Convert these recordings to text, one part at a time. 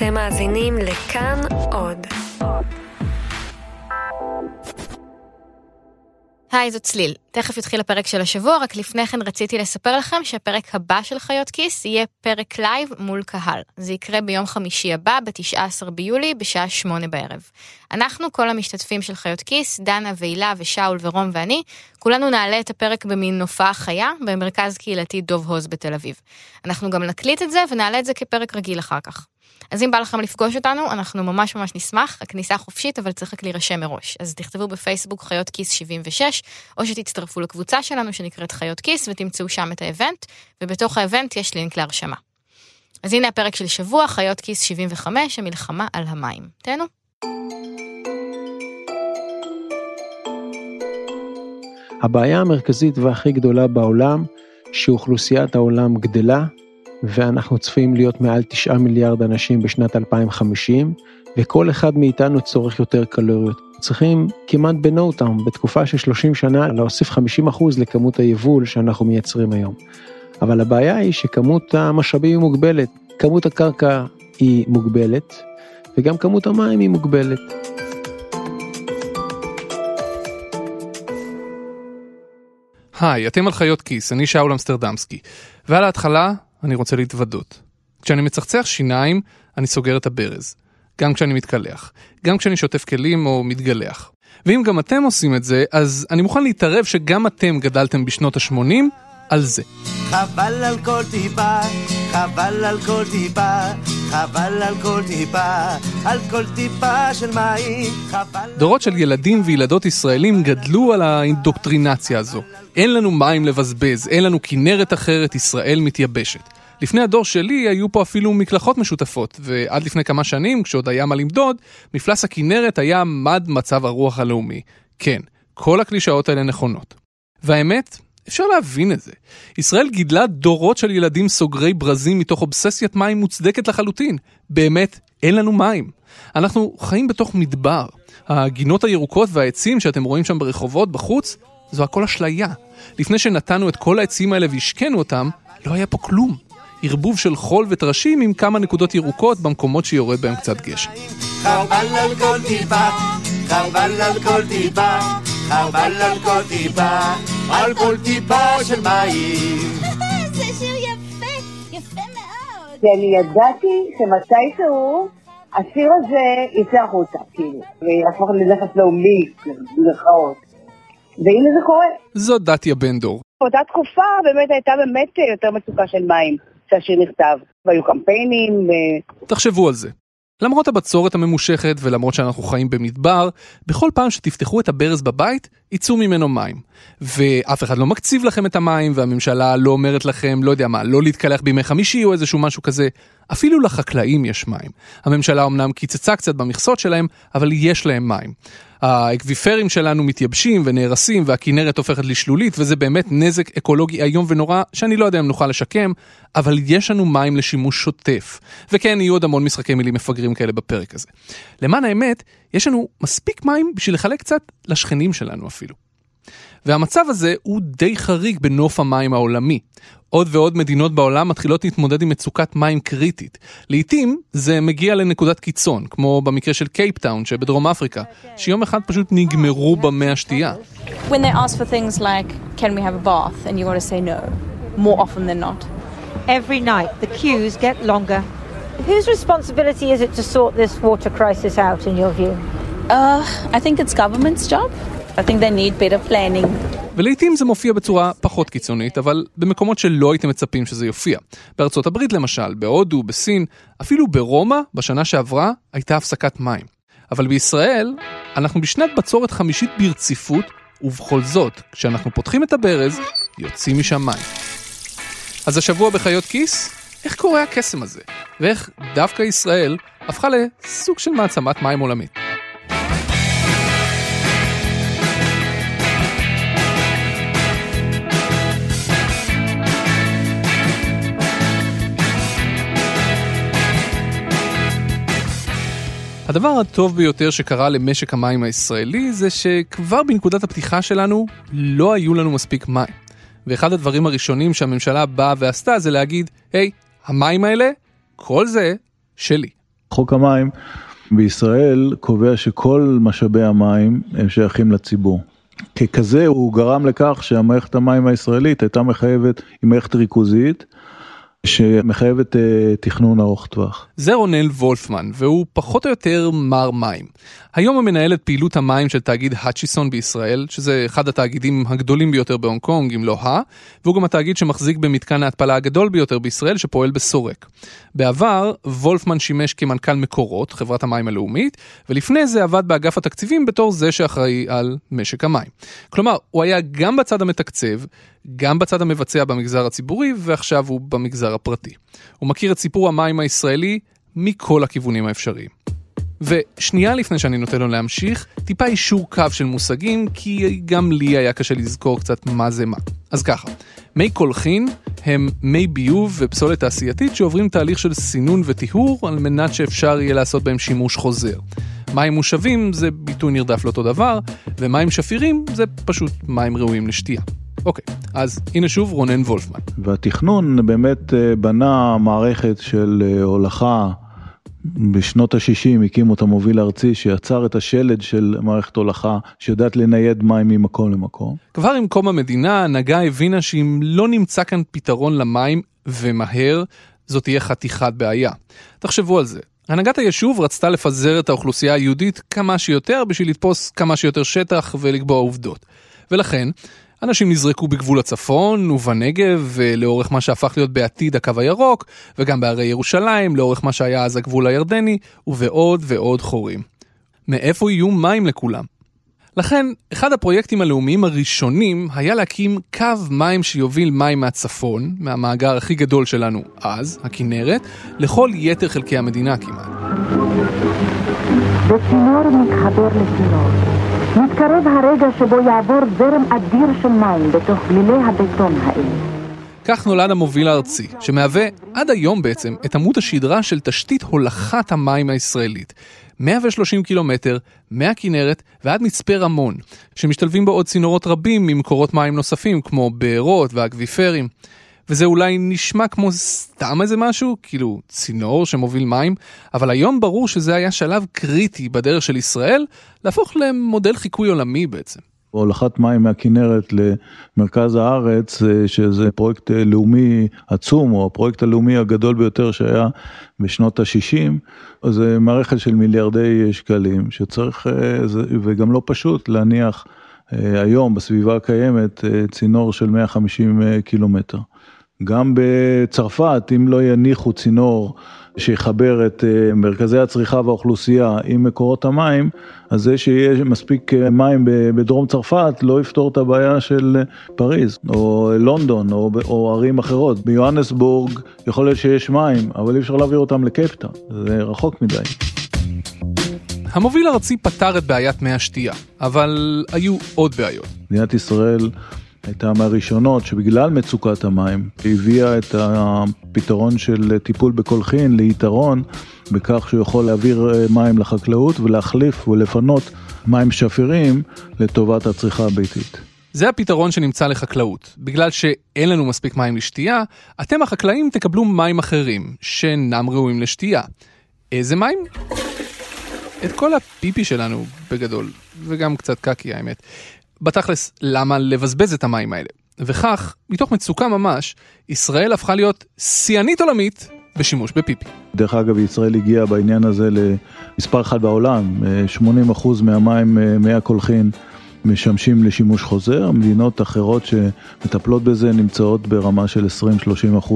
אתם מאזינים לכאן עוד. היי, זאת צליל. תכף יתחיל הפרק של השבוע, רק לפני כן רציתי לספר לכם שהפרק הבא של חיות כיס יהיה פרק לייב מול קהל. זה יקרה ביום חמישי הבא, ב-19 ביולי, בשעה שמונה בערב. אנחנו, כל המשתתפים של חיות כיס, דנה והילה ושאול ורום ואני, כולנו נעלה את הפרק במין הופעה חיה במרכז קהילתי דוב הוז בתל אביב. אנחנו גם נקליט את זה ונעלה את זה כפרק רגיל אחר כך. אז אם בא לכם לפגוש אותנו, אנחנו ממש ממש נשמח, הכניסה חופשית, אבל צריך רק להירשם מראש. אז תכתבו בפייסבוק חיות כיס 76, או שתצטרפו לקבוצה שלנו שנקראת חיות כיס, ותמצאו שם את האבנט, ובתוך האבנט יש לינק להרשמה. אז הנה הפרק של שבוע, חיות כיס 75, המלחמה על המים. תהנו. הבעיה המרכזית והכי גדולה בעולם, שאוכלוסיית העולם גדלה, ואנחנו צפויים להיות מעל 9 מיליארד אנשים בשנת 2050, וכל אחד מאיתנו צורך יותר קלוריות. צריכים כמעט בנו טאום, בתקופה של 30 שנה, להוסיף 50% לכמות היבול שאנחנו מייצרים היום. אבל הבעיה היא שכמות המשאבים היא מוגבלת, כמות הקרקע היא מוגבלת, וגם כמות המים היא מוגבלת. היי, אתם על חיות כיס, אני שאול אמסטרדמסקי. ועל ההתחלה, אני רוצה להתוודות. כשאני מצחצח שיניים, אני סוגר את הברז. גם כשאני מתקלח. גם כשאני שוטף כלים או מתגלח. ואם גם אתם עושים את זה, אז אני מוכן להתערב שגם אתם גדלתם בשנות ה-80 על זה. חבל על כל טיפה, חבל על כל טיפה, חבל על כל טיפה, על כל טיפה של מים, חבל... דורות של ילדים וילדות ישראלים גדלו על האינדוקטרינציה הזו. אין לנו מים לבזבז, אין לנו כנרת אחרת, ישראל מתייבשת. לפני הדור שלי היו פה אפילו מקלחות משותפות, ועד לפני כמה שנים, כשעוד היה מה למדוד, מפלס הכנרת היה מד מצב הרוח הלאומי. כן, כל הקלישאות האלה נכונות. והאמת, אפשר להבין את זה. ישראל גידלה דורות של ילדים סוגרי ברזים מתוך אובססיית מים מוצדקת לחלוטין. באמת, אין לנו מים. אנחנו חיים בתוך מדבר. הגינות הירוקות והעצים שאתם רואים שם ברחובות, בחוץ, זו הכל אשליה. לפני שנתנו את כל העצים האלה והשקינו אותם, לא היה פה כלום. ערבוב של חול וטרשים עם כמה נקודות ירוקות במקומות שיורד בהם קצת גשם. חבל על כל טיפה, חבל על כל טיפה, חבל על כל טיפה, על כל טיפה של מים. זה שיר יפה, יפה מאוד. כי אני ידעתי שמתישהו השיר הזה יצא החוצה, כאילו, ויהפוך לנכס לאומי, במירכאות. והנה זה קורה. זאת דתיה בן דור. באותה תקופה באמת הייתה באמת יותר מצוקה של מים כשהשיר נכתב. והיו קמפיינים, ו... תחשבו על זה. למרות הבצורת הממושכת ולמרות שאנחנו חיים במדבר, בכל פעם שתפתחו את הברז בבית, יצאו ממנו מים. ואף אחד לא מקציב לכם את המים, והממשלה לא אומרת לכם, לא יודע מה, לא להתקלח בימי חמישי או איזשהו משהו כזה. אפילו לחקלאים יש מים. הממשלה אמנם קיצצה קצת במכסות שלהם, אבל יש להם מים. האקוויפרים שלנו מתייבשים ונהרסים והכנרת הופכת לשלולית וזה באמת נזק אקולוגי איום ונורא שאני לא יודע אם נוכל לשקם, אבל יש לנו מים לשימוש שוטף. וכן, יהיו עוד המון משחקי מילים מפגרים כאלה בפרק הזה. למען האמת, יש לנו מספיק מים בשביל לחלק קצת לשכנים שלנו אפילו. והמצב הזה הוא די חריג בנוף המים העולמי. עוד ועוד מדינות בעולם מתחילות להתמודד עם מצוקת מים קריטית. לעתים זה מגיע לנקודת קיצון, כמו במקרה של קייפטאון שבדרום אפריקה, שיום אחד פשוט נגמרו במי השתייה. When they ask for things like, can we have a bath? And you want to say no, more often than not. Every night the queues get longer. Whose responsibility is it to sort this water crisis out, in your view? Uh, I think it's government's job. I think they need better planning. ולעיתים זה מופיע בצורה פחות קיצונית, אבל במקומות שלא הייתם מצפים שזה יופיע. בארצות הברית למשל, בהודו, בסין, אפילו ברומא, בשנה שעברה, הייתה הפסקת מים. אבל בישראל, אנחנו בשנת בצורת חמישית ברציפות, ובכל זאת, כשאנחנו פותחים את הברז, יוצאים משם מים. אז השבוע בחיות כיס, איך קורה הקסם הזה? ואיך דווקא ישראל הפכה לסוג של מעצמת מים עולמית. הדבר הטוב ביותר שקרה למשק המים הישראלי זה שכבר בנקודת הפתיחה שלנו לא היו לנו מספיק מים. ואחד הדברים הראשונים שהממשלה באה ועשתה זה להגיד, היי, המים האלה, כל זה שלי. חוק המים בישראל קובע שכל משאבי המים הם שייכים לציבור. ככזה הוא גרם לכך שהמערכת המים הישראלית הייתה מחייבת, היא מערכת ריכוזית, שמחייבת uh, תכנון ארוך טווח. זה רונל וולפמן, והוא פחות או יותר מר מים. היום הוא מנהל את פעילות המים של תאגיד האצ'יסון בישראל, שזה אחד התאגידים הגדולים ביותר בהונג קונג, אם לא ה, והוא גם התאגיד שמחזיק במתקן ההתפלה הגדול ביותר בישראל, שפועל בסורק. בעבר, וולפמן שימש כמנכ"ל מקורות, חברת המים הלאומית, ולפני זה עבד באגף התקציבים בתור זה שאחראי על משק המים. כלומר, הוא היה גם בצד המתקצב, גם בצד המבצע במגזר הציבורי, ועכשיו הוא במגזר הפרטי. הוא מכיר את סיפור המים הישראלי מכל הכיוונים האפשריים. ושנייה לפני שאני נותן לו להמשיך, טיפה אישור קו של מושגים, כי גם לי היה קשה לזכור קצת מה זה מה. אז ככה, מי קולחין הם מי ביוב ופסולת תעשייתית שעוברים תהליך של סינון וטיהור על מנת שאפשר יהיה לעשות בהם שימוש חוזר. מים מושבים זה ביטוי נרדף לאותו דבר, ומים שפירים זה פשוט מים ראויים לשתייה. אוקיי, אז הנה שוב רונן וולפמן. והתכנון באמת אה, בנה מערכת של אה, הולכה. בשנות ה-60 הקימו את המוביל הארצי שיצר את השלד של מערכת הולכה שיודעת לנייד מים ממקום למקום. כבר עם קום המדינה ההנהגה הבינה שאם לא נמצא כאן פתרון למים ומהר, זאת תהיה חתיכת בעיה. תחשבו על זה. הנהגת היישוב רצתה לפזר את האוכלוסייה היהודית כמה שיותר בשביל לתפוס כמה שיותר שטח ולקבוע עובדות. ולכן, אנשים נזרקו בגבול הצפון ובנגב, לאורך מה שהפך להיות בעתיד הקו הירוק, וגם בהרי ירושלים, לאורך מה שהיה אז הגבול הירדני, ובעוד ועוד חורים. מאיפה יהיו מים לכולם? לכן, אחד הפרויקטים הלאומיים הראשונים היה להקים קו מים שיוביל מים מהצפון, מהמאגר הכי גדול שלנו אז, הכנרת, לכל יתר חלקי המדינה כמעט. וצינור מתחבר לצינור. מתקרב הרגע שבו יעבור זרם אדיר של מים בתוך גלילי הבטון האלה. כך נולד המוביל הארצי, שמהווה עד היום בעצם את עמוד השדרה של תשתית הולכת המים הישראלית. 130 קילומטר, מהכנרת ועד מצפה רמון, שמשתלבים בו עוד צינורות רבים ממקורות מים נוספים, כמו בארות ואקוויפרים. וזה אולי נשמע כמו סתם איזה משהו, כאילו צינור שמוביל מים, אבל היום ברור שזה היה שלב קריטי בדרך של ישראל להפוך למודל חיקוי עולמי בעצם. הולכת מים מהכנרת למרכז הארץ, אה, שזה פרויקט אה, לאומי עצום, או הפרויקט הלאומי הגדול ביותר שהיה בשנות ה-60, זה מערכת של מיליארדי אה, שקלים, שצריך, וגם לא פשוט להניח היום בסביבה הקיימת צינור של 150 קילומטר. גם בצרפת, אם לא יניחו צינור שיחבר את אה, מרכזי הצריכה והאוכלוסייה עם מקורות המים, אז זה שיהיה מספיק אה, מים בדרום צרפת לא יפתור את הבעיה של פריז, או לונדון, או, או ערים אחרות. ביוהנסבורג יכול להיות שיש מים, אבל אי אפשר להעביר אותם לקייפטאון, זה רחוק מדי. המוביל הארצי פתר את בעיית מי השתייה, אבל היו עוד בעיות. מדינת ישראל הייתה מהראשונות שבגלל מצוקת המים הביאה את הפתרון של טיפול בקולחין ליתרון בכך שהוא יכול להעביר אה, מים לחקלאות ולהחליף ולפנות מים שפירים לטובת הצריכה הביתית. זה הפתרון שנמצא לחקלאות. בגלל שאין לנו מספיק מים לשתייה, אתם החקלאים תקבלו מים אחרים, שאינם ראויים לשתייה. איזה מים? את כל הפיפי שלנו, בגדול, וגם קצת קקי האמת. בתכלס, למה לבזבז את המים האלה? וכך, מתוך מצוקה ממש, ישראל הפכה להיות שיאנית עולמית בשימוש בפיפי. דרך אגב, ישראל הגיעה בעניין הזה למספר אחד בעולם, 80% מהמים, מי הקולחין, משמשים לשימוש חוזר, מדינות אחרות שמטפלות בזה נמצאות ברמה של 20-30%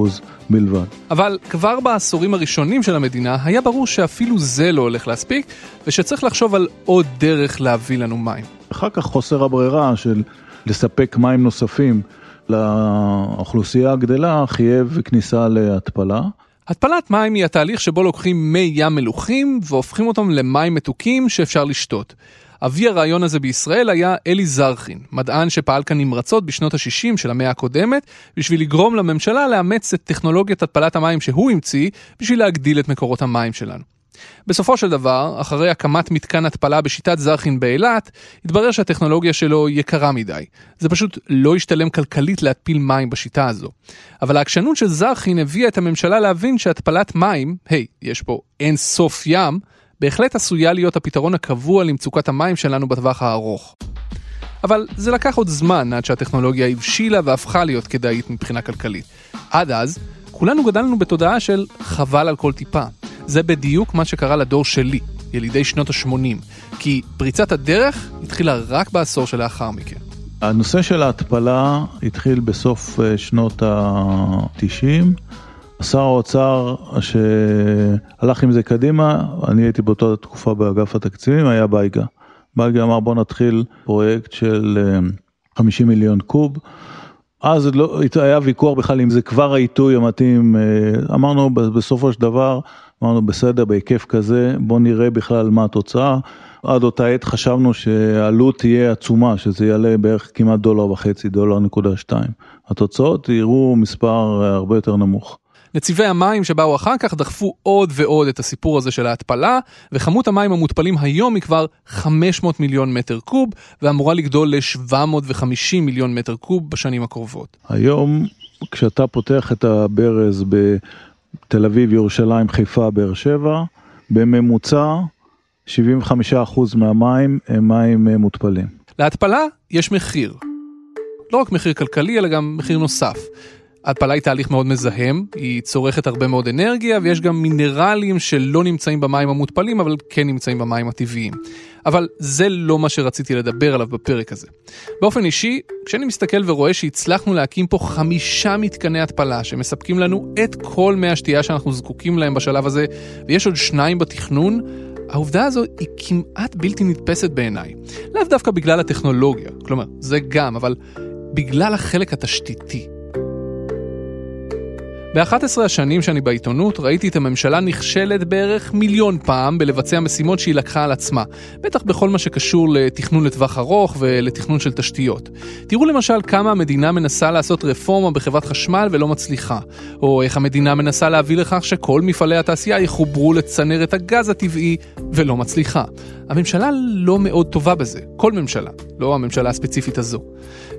בלבד. אבל כבר בעשורים הראשונים של המדינה היה ברור שאפילו זה לא הולך להספיק, ושצריך לחשוב על עוד דרך להביא לנו מים. אחר כך חוסר הברירה של לספק מים נוספים לאוכלוסייה הגדלה חייב כניסה להתפלה. התפלת מים היא התהליך שבו לוקחים מי ים מלוכים והופכים אותם למים מתוקים שאפשר לשתות. אבי הרעיון הזה בישראל היה אלי זרחין, מדען שפעל כאן נמרצות בשנות ה-60 של המאה הקודמת, בשביל לגרום לממשלה לאמץ את טכנולוגיית התפלת המים שהוא המציא, בשביל להגדיל את מקורות המים שלנו. בסופו של דבר, אחרי הקמת מתקן התפלה בשיטת זרחין באילת, התברר שהטכנולוגיה שלו יקרה מדי. זה פשוט לא השתלם כלכלית להתפיל מים בשיטה הזו. אבל העקשנות של זרחין הביאה את הממשלה להבין שהתפלת מים, היי, hey, יש פה אין סוף ים, בהחלט עשויה להיות הפתרון הקבוע למצוקת המים שלנו בטווח הארוך. אבל זה לקח עוד זמן עד שהטכנולוגיה הבשילה והפכה להיות כדאית מבחינה כלכלית. עד אז, כולנו גדלנו בתודעה של חבל על כל טיפה. זה בדיוק מה שקרה לדור שלי, ילידי שנות ה-80, כי פריצת הדרך התחילה רק בעשור שלאחר מכן. הנושא של ההתפלה התחיל בסוף אה, שנות ה-90. שר האוצר שהלך עם זה קדימה, אני הייתי באותה תקופה באגף התקציבים, היה בייגה. בייגה אמר בוא נתחיל פרויקט של 50 אה, מיליון קוב. אז לא, היה ויכוח בכלל אם זה כבר העיתוי המתאים, אה, אמרנו בסופו של דבר, אמרנו בסדר בהיקף כזה, בוא נראה בכלל מה התוצאה. עד אותה עת חשבנו שהעלות תהיה עצומה, שזה יעלה בערך כמעט דולר וחצי, דולר נקודה שתיים. התוצאות יראו מספר הרבה יותר נמוך. נציבי המים שבאו אחר כך דחפו עוד ועוד את הסיפור הזה של ההתפלה, וכמות המים המותפלים היום היא כבר 500 מיליון מטר קוב, ואמורה לגדול ל-750 מיליון מטר קוב בשנים הקרובות. היום, כשאתה פותח את הברז בתל אביב, ירושלים, חיפה, באר שבע, בממוצע 75% מהמים הם מים מותפלים. להתפלה יש מחיר. לא רק מחיר כלכלי, אלא גם מחיר נוסף. ההתפלה היא תהליך מאוד מזהם, היא צורכת הרבה מאוד אנרגיה ויש גם מינרלים שלא נמצאים במים המותפלים אבל כן נמצאים במים הטבעיים. אבל זה לא מה שרציתי לדבר עליו בפרק הזה. באופן אישי, כשאני מסתכל ורואה שהצלחנו להקים פה חמישה מתקני התפלה שמספקים לנו את כל מי השתייה שאנחנו זקוקים להם בשלב הזה, ויש עוד שניים בתכנון, העובדה הזו היא כמעט בלתי נתפסת בעיניי. לאו דווקא בגלל הטכנולוגיה, כלומר, זה גם, אבל בגלל החלק התשתיתי. ב-11 השנים שאני בעיתונות ראיתי את הממשלה נכשלת בערך מיליון פעם בלבצע משימות שהיא לקחה על עצמה, בטח בכל מה שקשור לתכנון לטווח ארוך ולתכנון של תשתיות. תראו למשל כמה המדינה מנסה לעשות רפורמה בחברת חשמל ולא מצליחה, או איך המדינה מנסה להביא לכך שכל מפעלי התעשייה יחוברו לצנרת הגז הטבעי ולא מצליחה. הממשלה לא מאוד טובה בזה, כל ממשלה, לא הממשלה הספציפית הזו.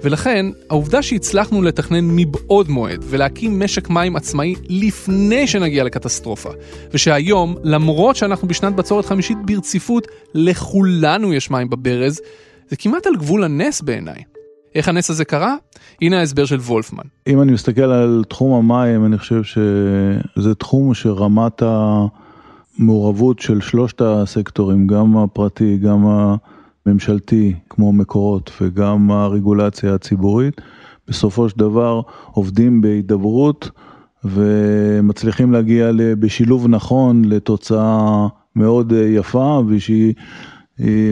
ולכן, העובדה שהצלחנו לתכנן מבעוד מועד ולהקים משק מים עצמאי לפני שנגיע לקטסטרופה, ושהיום, למרות שאנחנו בשנת בצורת חמישית ברציפות, לכולנו יש מים בברז, זה כמעט על גבול הנס בעיניי. איך הנס הזה קרה? הנה ההסבר של וולפמן. אם אני מסתכל על תחום המים, אני חושב שזה תחום שרמת המעורבות של שלושת הסקטורים, גם הפרטי, גם ה... ממשלתי כמו מקורות וגם הרגולציה הציבורית, בסופו של דבר עובדים בהידברות ומצליחים להגיע בשילוב נכון לתוצאה מאוד יפה ושהיא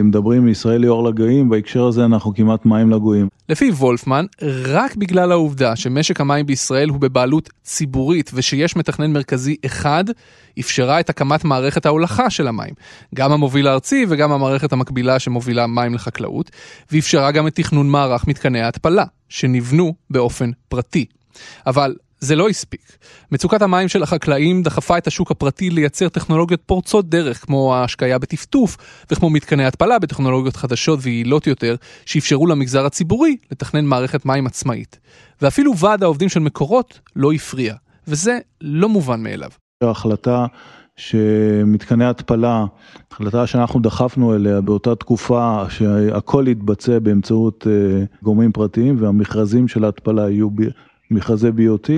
מדברים מישראל לאור לגויים, בהקשר הזה אנחנו כמעט מים לגויים. לפי וולפמן, רק בגלל העובדה שמשק המים בישראל הוא בבעלות ציבורית ושיש מתכנן מרכזי אחד, אפשרה את הקמת מערכת ההולכה של המים, גם המוביל הארצי וגם המערכת המקבילה שמובילה מים לחקלאות, ואפשרה גם את תכנון מערך מתקני ההתפלה, שנבנו באופן פרטי. אבל זה לא הספיק. מצוקת המים של החקלאים דחפה את השוק הפרטי לייצר טכנולוגיות פורצות דרך, כמו ההשקיה בטפטוף, וכמו מתקני התפלה בטכנולוגיות חדשות ויעילות יותר, שאפשרו למגזר הציבורי לתכנן מערכת מים עצמאית. ואפילו ועד העובדים של מקורות לא הפריע, וזה לא מובן מאליו. ההחלטה שמתקני התפלה, החלטה שאנחנו דחפנו אליה באותה תקופה שהכל יתבצע באמצעות אה, גורמים פרטיים והמכרזים של ההתפלה יהיו מכרזי BOT,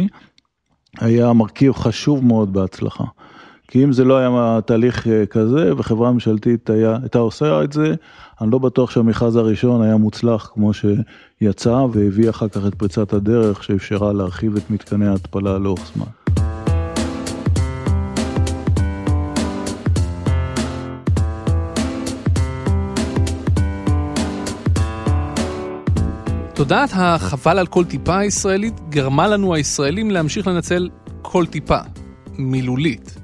היה מרכיב חשוב מאוד בהצלחה. כי אם זה לא היה תהליך אה, כזה וחברה ממשלתית היה, הייתה עושה את זה, אני לא בטוח שהמכרז הראשון היה מוצלח כמו שיצא והביא אחר כך את פריצת הדרך שאפשרה להרחיב את מתקני ההתפלה לאורך זמן. תודעת החבל על כל טיפה הישראלית גרמה לנו הישראלים להמשיך לנצל כל טיפה, מילולית.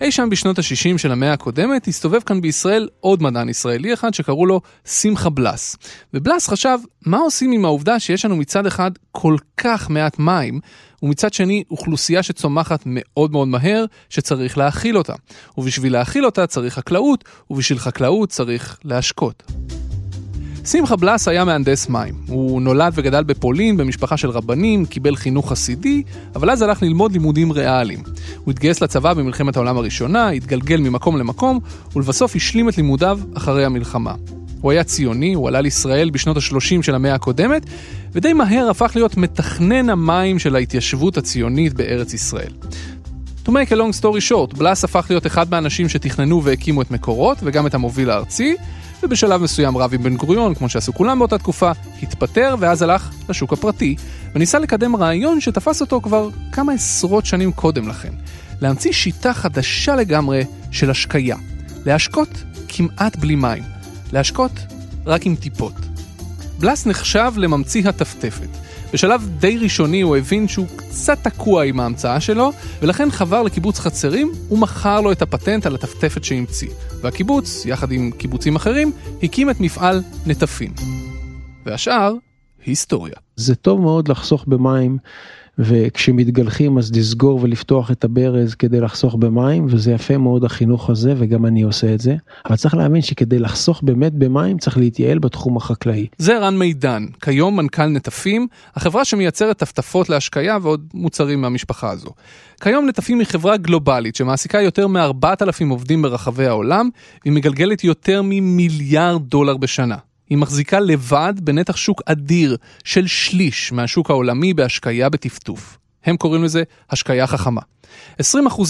אי שם בשנות ה-60 של המאה הקודמת הסתובב כאן בישראל עוד מדען ישראלי אחד שקראו לו שמחה בלס. ובלס חשב מה עושים עם העובדה שיש לנו מצד אחד כל כך מעט מים, ומצד שני אוכלוסייה שצומחת מאוד מאוד מהר, שצריך להאכיל אותה. ובשביל להאכיל אותה צריך חקלאות, ובשביל חקלאות צריך להשקות. שמחה בלס היה מהנדס מים. הוא נולד וגדל בפולין במשפחה של רבנים, קיבל חינוך חסידי, אבל אז הלך ללמוד לימודים ריאליים. הוא התגייס לצבא במלחמת העולם הראשונה, התגלגל ממקום למקום, ולבסוף השלים את לימודיו אחרי המלחמה. הוא היה ציוני, הוא עלה לישראל בשנות ה-30 של המאה הקודמת, ודי מהר הפך להיות מתכנן המים של ההתיישבות הציונית בארץ ישראל. To make a long story short, בלס הפך להיות אחד מהאנשים שתכננו והקימו את מקורות וגם את המוביל הארצי, ובשלב מסוים רב עם בן גוריון, כמו שעשו כולם באותה תקופה, התפטר ואז הלך לשוק הפרטי, וניסה לקדם רעיון שתפס אותו כבר כמה עשרות שנים קודם לכן. להמציא שיטה חדשה לגמרי של השקיה. להשקות כמעט בלי מים. להשקות רק עם טיפות. בלס נחשב לממציא הטפטפת. בשלב די ראשוני הוא הבין שהוא קצת תקוע עם ההמצאה שלו, ולכן חבר לקיבוץ חצרים ומכר לו את הפטנט על הטפטפת שהמציא. והקיבוץ, יחד עם קיבוצים אחרים, הקים את מפעל נטפים. והשאר, היסטוריה. זה טוב מאוד לחסוך במים. וכשמתגלחים אז לסגור ולפתוח את הברז כדי לחסוך במים וזה יפה מאוד החינוך הזה וגם אני עושה את זה אבל צריך להבין שכדי לחסוך באמת במים צריך להתייעל בתחום החקלאי. זה רן מידן כיום מנכ"ל נטפים החברה שמייצרת טפטפות להשקיה ועוד מוצרים מהמשפחה הזו. כיום נטפים היא חברה גלובלית שמעסיקה יותר מ-4,000 עובדים ברחבי העולם והיא מגלגלת יותר ממיליארד דולר בשנה. היא מחזיקה לבד בנתח שוק אדיר של שליש מהשוק העולמי בהשקיה בטפטוף. הם קוראים לזה השקיה חכמה. 20%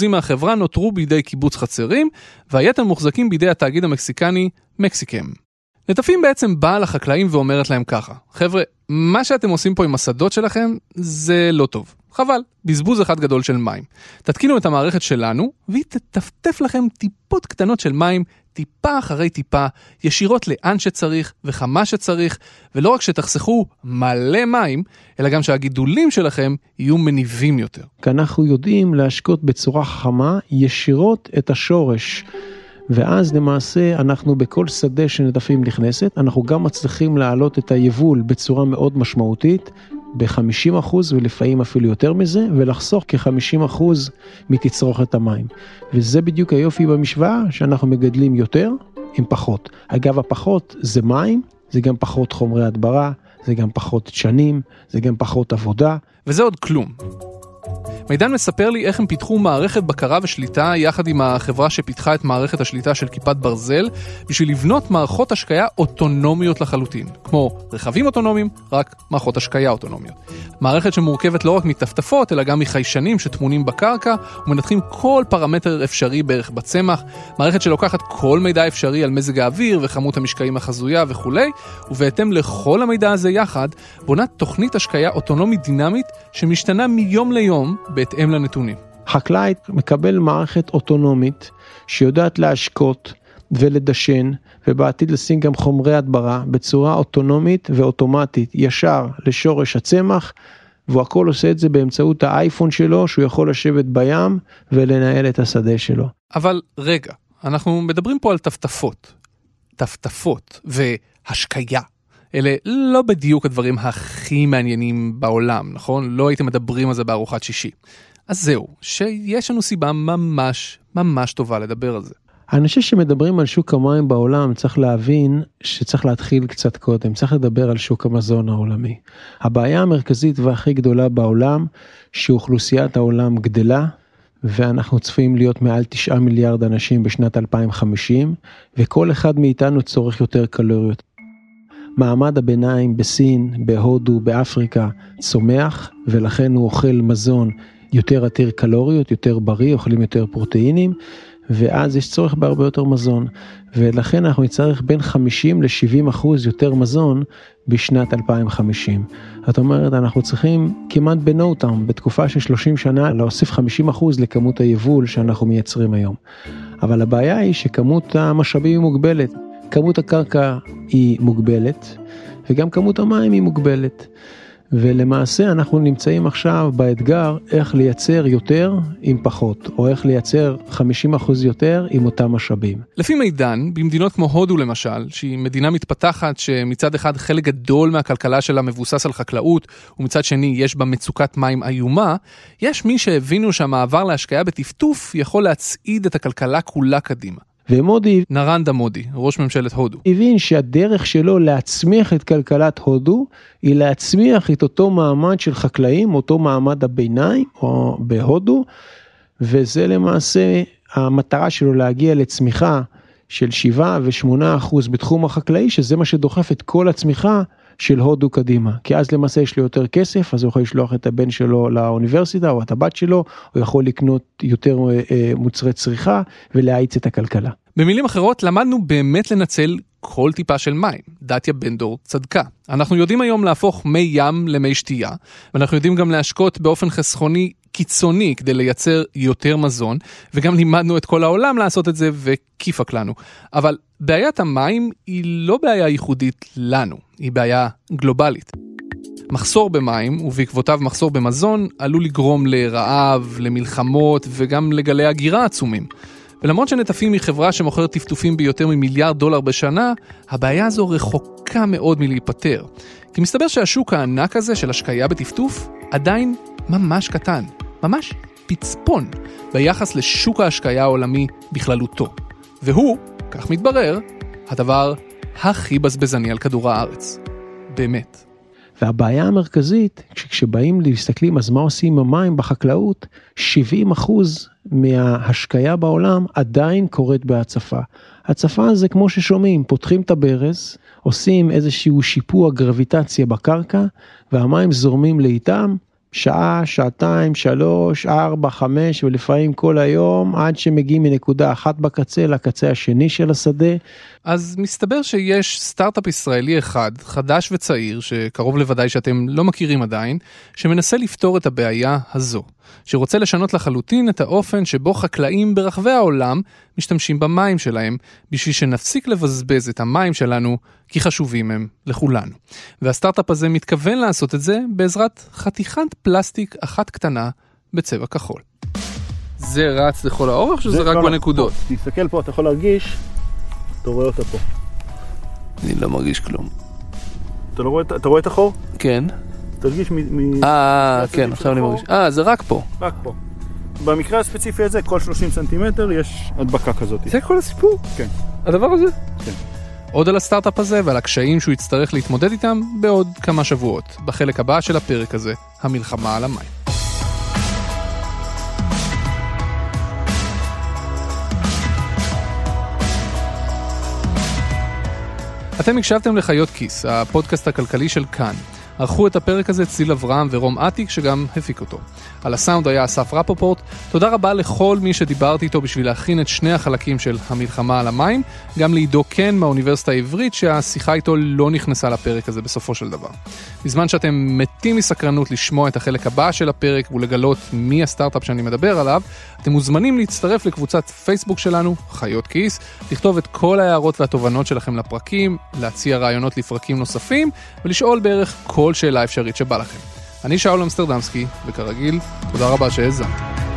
מהחברה נותרו בידי קיבוץ חצרים, והיתר מוחזקים בידי התאגיד המקסיקני מקסיקם. נטפים בעצם באה לחקלאים ואומרת להם ככה, חבר'ה, מה שאתם עושים פה עם השדות שלכם זה לא טוב. חבל, בזבוז אחד גדול של מים. תתקינו את המערכת שלנו, והיא תטפטף לכם טיפות קטנות של מים, טיפה אחרי טיפה, ישירות לאן שצריך וכמה שצריך, ולא רק שתחסכו מלא מים, אלא גם שהגידולים שלכם יהיו מניבים יותר. כי אנחנו יודעים להשקות בצורה חכמה ישירות את השורש. ואז למעשה אנחנו בכל שדה שנדפים נכנסת, אנחנו גם מצליחים להעלות את היבול בצורה מאוד משמעותית, ב-50% ולפעמים אפילו יותר מזה, ולחסוך כ-50% מתצרוכת המים. וזה בדיוק היופי במשוואה, שאנחנו מגדלים יותר עם פחות. אגב, הפחות זה מים, זה גם פחות חומרי הדברה, זה גם פחות שנים, זה גם פחות עבודה. וזה עוד כלום. מידן מספר לי איך הם פיתחו מערכת בקרה ושליטה יחד עם החברה שפיתחה את מערכת השליטה של כיפת ברזל בשביל לבנות מערכות השקיה אוטונומיות לחלוטין. כמו רכבים אוטונומיים, רק מערכות השקיה אוטונומיות. מערכת שמורכבת לא רק מטפטפות אלא גם מחיישנים שטמונים בקרקע ומנתחים כל פרמטר אפשרי בערך בצמח. מערכת שלוקחת כל מידע אפשרי על מזג האוויר וכמות המשקעים החזויה וכולי, ובהתאם לכל המידע הזה יחד, בונה תוכנית השקיה אוטונומית דינמית שמשתנה מיום ליום בהתאם לנתונים. חקלאי מקבל מערכת אוטונומית שיודעת להשקות ולדשן ובעתיד לשים גם חומרי הדברה בצורה אוטונומית ואוטומטית ישר לשורש הצמח והוא הכל עושה את זה באמצעות האייפון שלו שהוא יכול לשבת בים ולנהל את השדה שלו. אבל רגע, אנחנו מדברים פה על טפטפות. טפטפות והשקיה. אלה לא בדיוק הדברים הכי מעניינים בעולם, נכון? לא הייתם מדברים על זה בארוחת שישי. אז זהו, שיש לנו סיבה ממש ממש טובה לדבר על זה. אני חושב שמדברים על שוק המים בעולם צריך להבין שצריך להתחיל קצת קודם צריך לדבר על שוק המזון העולמי. הבעיה המרכזית והכי גדולה בעולם שאוכלוסיית העולם גדלה ואנחנו צפויים להיות מעל 9 מיליארד אנשים בשנת 2050 וכל אחד מאיתנו צורך יותר קלוריות. מעמד הביניים בסין, בהודו, באפריקה צומח ולכן הוא אוכל מזון יותר עתיר קלוריות, יותר בריא, אוכלים יותר פרוטאינים ואז יש צורך בהרבה יותר מזון ולכן אנחנו נצטרך בין 50 ל-70 אחוז יותר מזון בשנת 2050. זאת אומרת אנחנו צריכים כמעט בנו טאום בתקופה של 30 שנה להוסיף 50 אחוז לכמות היבול שאנחנו מייצרים היום. אבל הבעיה היא שכמות המשאבים היא מוגבלת, כמות הקרקע היא מוגבלת וגם כמות המים היא מוגבלת. ולמעשה אנחנו נמצאים עכשיו באתגר איך לייצר יותר עם פחות, או איך לייצר 50% יותר עם אותם משאבים. לפי מידן, במדינות כמו הודו למשל, שהיא מדינה מתפתחת שמצד אחד חלק גדול מהכלכלה שלה מבוסס על חקלאות, ומצד שני יש בה מצוקת מים איומה, יש מי שהבינו שהמעבר להשקיה בטפטוף יכול להצעיד את הכלכלה כולה קדימה. ומודי, נרנדה מודי, ראש ממשלת הודו, הבין שהדרך שלו להצמיח את כלכלת הודו היא להצמיח את אותו מעמד של חקלאים, אותו מעמד הביניים או בהודו, וזה למעשה המטרה שלו להגיע לצמיחה של 7 ו-8 אחוז בתחום החקלאי, שזה מה שדוחף את כל הצמיחה של הודו קדימה. כי אז למעשה יש לו יותר כסף, אז הוא יכול לשלוח את הבן שלו לאוניברסיטה או את הבת שלו, הוא יכול לקנות יותר אה, מוצרי צריכה ולהאיץ את הכלכלה. במילים אחרות, למדנו באמת לנצל כל טיפה של מים. דתיה בן דור צדקה. אנחנו יודעים היום להפוך מי ים למי שתייה, ואנחנו יודעים גם להשקות באופן חסכוני קיצוני כדי לייצר יותר מזון, וגם לימדנו את כל העולם לעשות את זה וכיפק לנו. אבל בעיית המים היא לא בעיה ייחודית לנו, היא בעיה גלובלית. מחסור במים, ובעקבותיו מחסור במזון, עלול לגרום לרעב, למלחמות וגם לגלי הגירה עצומים. ולמרות שנטפים היא חברה שמוכרת טפטופים ביותר ממיליארד דולר בשנה, הבעיה הזו רחוקה מאוד מלהיפתר. כי מסתבר שהשוק הענק הזה של השקיה בטפטוף עדיין ממש קטן, ממש פצפון, ביחס לשוק ההשקיה העולמי בכללותו. והוא, כך מתברר, הדבר הכי בזבזני על כדור הארץ. באמת. והבעיה המרכזית, כשבאים להסתכלים אז מה עושים עם המים בחקלאות, 70 אחוז מההשקיה בעולם עדיין קורית בהצפה. הצפה זה כמו ששומעים, פותחים את הברז, עושים איזשהו שיפוע גרביטציה בקרקע, והמים זורמים לאיתם, שעה, שעתיים, שלוש, ארבע, חמש ולפעמים כל היום עד שמגיעים מנקודה אחת בקצה לקצה השני של השדה. אז מסתבר שיש סטארט-אפ ישראלי אחד, חדש וצעיר, שקרוב לוודאי שאתם לא מכירים עדיין, שמנסה לפתור את הבעיה הזו. שרוצה לשנות לחלוטין את האופן שבו חקלאים ברחבי העולם משתמשים במים שלהם, בשביל שנפסיק לבזבז את המים שלנו, כי חשובים הם לכולנו. והסטארט-אפ הזה מתכוון לעשות את זה בעזרת חתיכת פלסטיק אחת קטנה בצבע כחול. זה רץ לכל האורך או שזה רק לא, לא, בנקודות? פה, תסתכל פה, אתה יכול להרגיש, אתה רואה אותה פה. אני לא מרגיש כלום. אתה, לא רואה, אתה רואה את החור? כן. תרגיש מ... אה, מהצדדים כן, עכשיו אני. מרגיש. אה, זה רק פה. רק פה. במקרה הספציפי הזה, כל 30 סנטימטר יש הדבקה כזאת. זה כל הסיפור? כן. הדבר הזה? כן. עוד על הסטארט-אפ הזה ועל הקשיים שהוא יצטרך להתמודד איתם בעוד כמה שבועות, בחלק הבא של הפרק הזה, המלחמה על המים. אתם הקשבתם לחיות כיס, הפודקאסט הכלכלי של כאן. ערכו את הפרק הזה ציל אברהם ורום אטיק שגם הפיק אותו. על הסאונד היה אסף רפופורט. תודה רבה לכל מי שדיברתי איתו בשביל להכין את שני החלקים של המלחמה על המים. גם לעידו קן מהאוניברסיטה העברית שהשיחה איתו לא נכנסה לפרק הזה בסופו של דבר. בזמן שאתם מתים מסקרנות לשמוע את החלק הבא של הפרק ולגלות מי הסטארט-אפ שאני מדבר עליו, אתם מוזמנים להצטרף לקבוצת פייסבוק שלנו, חיות כיס, לכתוב את כל ההערות והתובנות שלכם לפרקים, להציע רעיונות לפרקים נוספים ולשאול בערך כל שאלה אפשרית שבא לכם. אני שאול אמסטרדמסקי, וכרגיל, תודה רבה שהאזנתם.